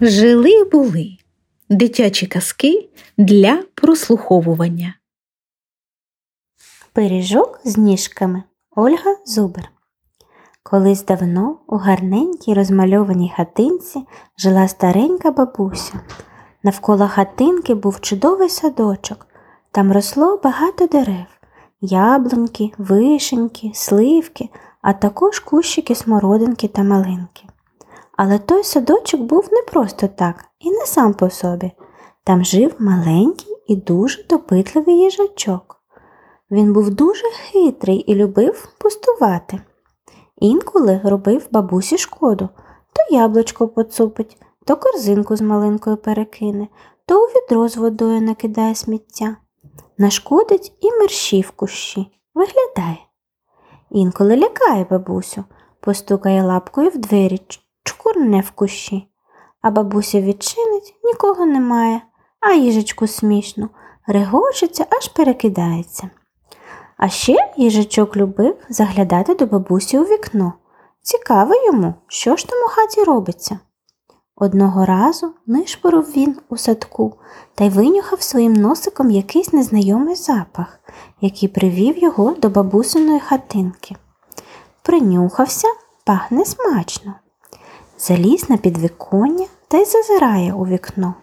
Жили були дитячі казки для прослуховування. Пиріжок з ніжками Ольга Зубер. Колись давно у гарненькій розмальованій хатинці жила старенька бабуся. Навколо хатинки був чудовий садочок. Там росло багато дерев яблуньки, вишеньки, сливки, а також кущики смородинки та малинки. Але той садочок був не просто так і не сам по собі. Там жив маленький і дуже допитливий їжачок. Він був дуже хитрий і любив пустувати. Інколи робив бабусі шкоду то яблучко поцупить, то корзинку з малинкою перекине, то у відро з водою накидає сміття. Нашкодить і мерщі в кущі, виглядає. Інколи лякає бабусю, постукає лапкою в двері, чкурне в кущі. А бабуся відчинить, нікого немає, а їжечку смішно, регочеться, аж перекидається. А ще їжачок любив заглядати до бабусі у вікно. Цікаво йому, що ж там у хаті робиться. Одного разу нишпорив він у садку та й винюхав своїм носиком якийсь незнайомий запах, який привів його до бабусиної хатинки. Принюхався, пахне смачно. Заліз на підвіконня та й зазирає у вікно.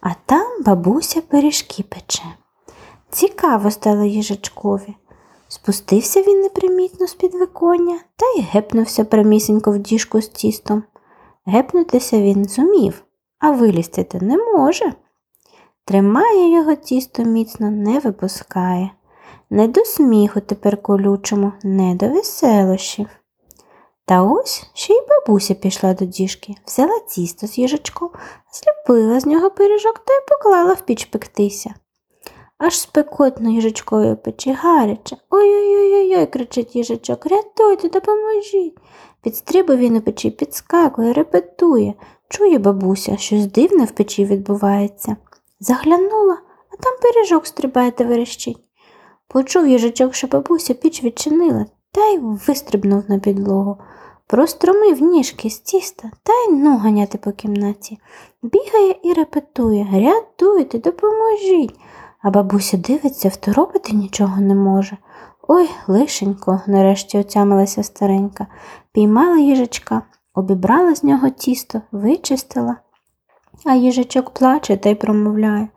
А там бабуся пиріжки пече. Цікаво стало їжачкові. Спустився він непримітно з підвиконня та й гепнувся прямісінько в діжку з тістом. Гепнутися він зумів, а вилізти то не може. Тримає його тісто міцно, не випускає. Не до сміху тепер колючому, не до веселощів. Та ось ще й бабуся пішла до діжки, взяла тісто з їжачком, зліпила з нього пиріжок та й поклала в піч пектися. Аж спекотно їжачкою печі гаряче. Ой-ой-ой, ой кричить їжачок, рятуйте, допоможіть. Підстрибує він у печі, підскакує, репетує. Чує бабуся, щось дивне в печі відбувається. Заглянула, а там пиріжок стрибає та верещить. Почув їжачок, що бабуся піч відчинила, та й вистрибнув на підлогу. Простромив ніжки з тіста та й ну ганяти по кімнаті. Бігає і репетує Рятуйте, допоможіть. А бабуся дивиться, второпити нічого не може. Ой, лишенько, нарешті отямилася старенька, піймала їжачка, обібрала з нього тісто, вичистила. А їжачок плаче та й промовляє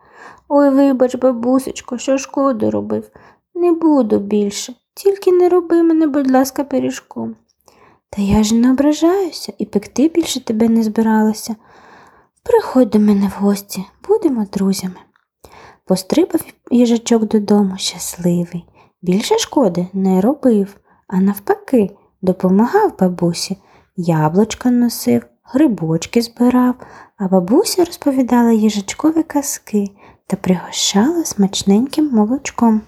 Ой, вибач, бабусечко, що шкоду робив. Не буду більше, тільки не роби мене, будь ласка, пиріжком. Та я ж не ображаюся і пекти більше тебе не збиралася. Приходь до мене в гості, будемо друзями. Пострибав їжачок додому щасливий. Більше шкоди не робив, а навпаки, допомагав бабусі. Яблучка носив, грибочки збирав, а бабуся розповідала їжачкові казки та пригощала смачненьким молочком.